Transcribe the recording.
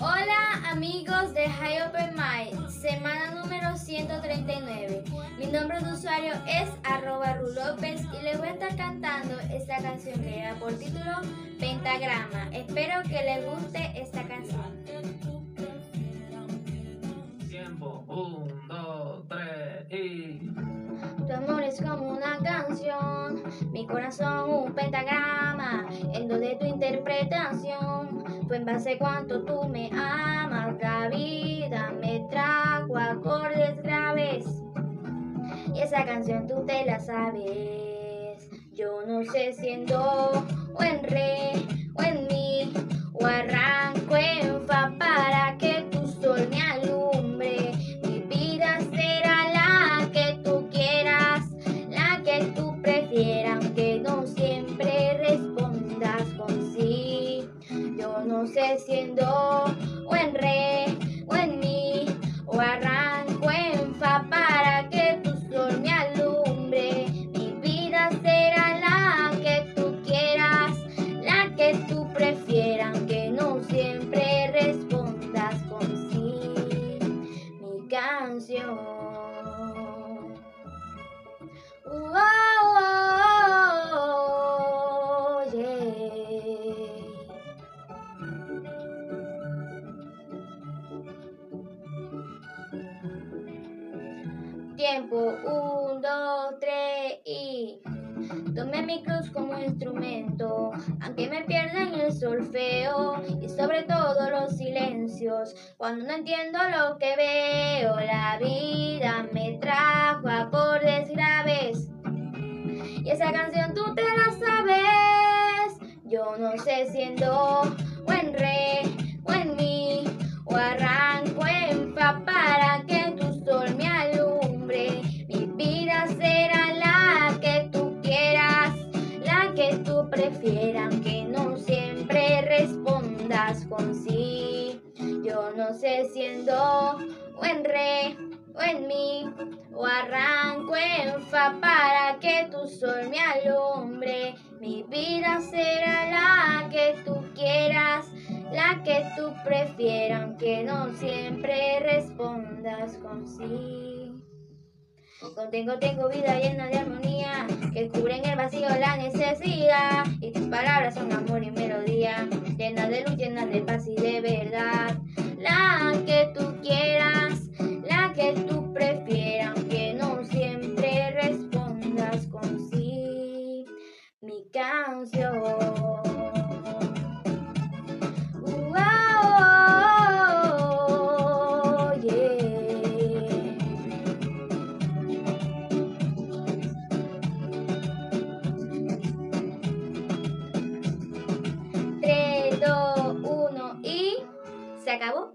Hola amigos de High Open Mind, semana número 139. Mi nombre de usuario es arroba rulopez y les voy a estar cantando esta canción que lleva por título Pentagrama. Espero que les guste esta canción. Tiempo, un, dos, tres y... Tu amor es como una canción, mi corazón un pentagrama, en donde tu interpretación fue en base a cuánto tú me amas. La vida me trajo acordes graves y esa canción tú te la sabes. Yo no sé si en o en re o en mi o arranco en fa para que tu sol me alumbre. Mi vida será la que tú quieras, la que tú prefieras, aunque no siempre No Tiempo, un, dos, tres y tomé mi cruz como instrumento, aunque me pierda en el solfeo y sobre todo los silencios. Cuando no entiendo lo que veo, la vida me trajo acordes graves y esa canción tú te la sabes. Yo no sé si en do que tú prefieras, aunque no siempre respondas con sí. Yo no sé si en do o en re o en mi o arranco en fa para que tu sol me alumbre. Mi vida será la que tú quieras, la que tú prefieras, aunque no siempre respondas con sí. Contengo, tengo vida llena de armonía, que cubren el vacío la necesidad. Y tus palabras son amor y melodía, llenas de luz, llenas de paz y de verdad. La que tú quieras, la que tú prefieras, aunque no siempre respondas con sí. Mi canción. Acabó.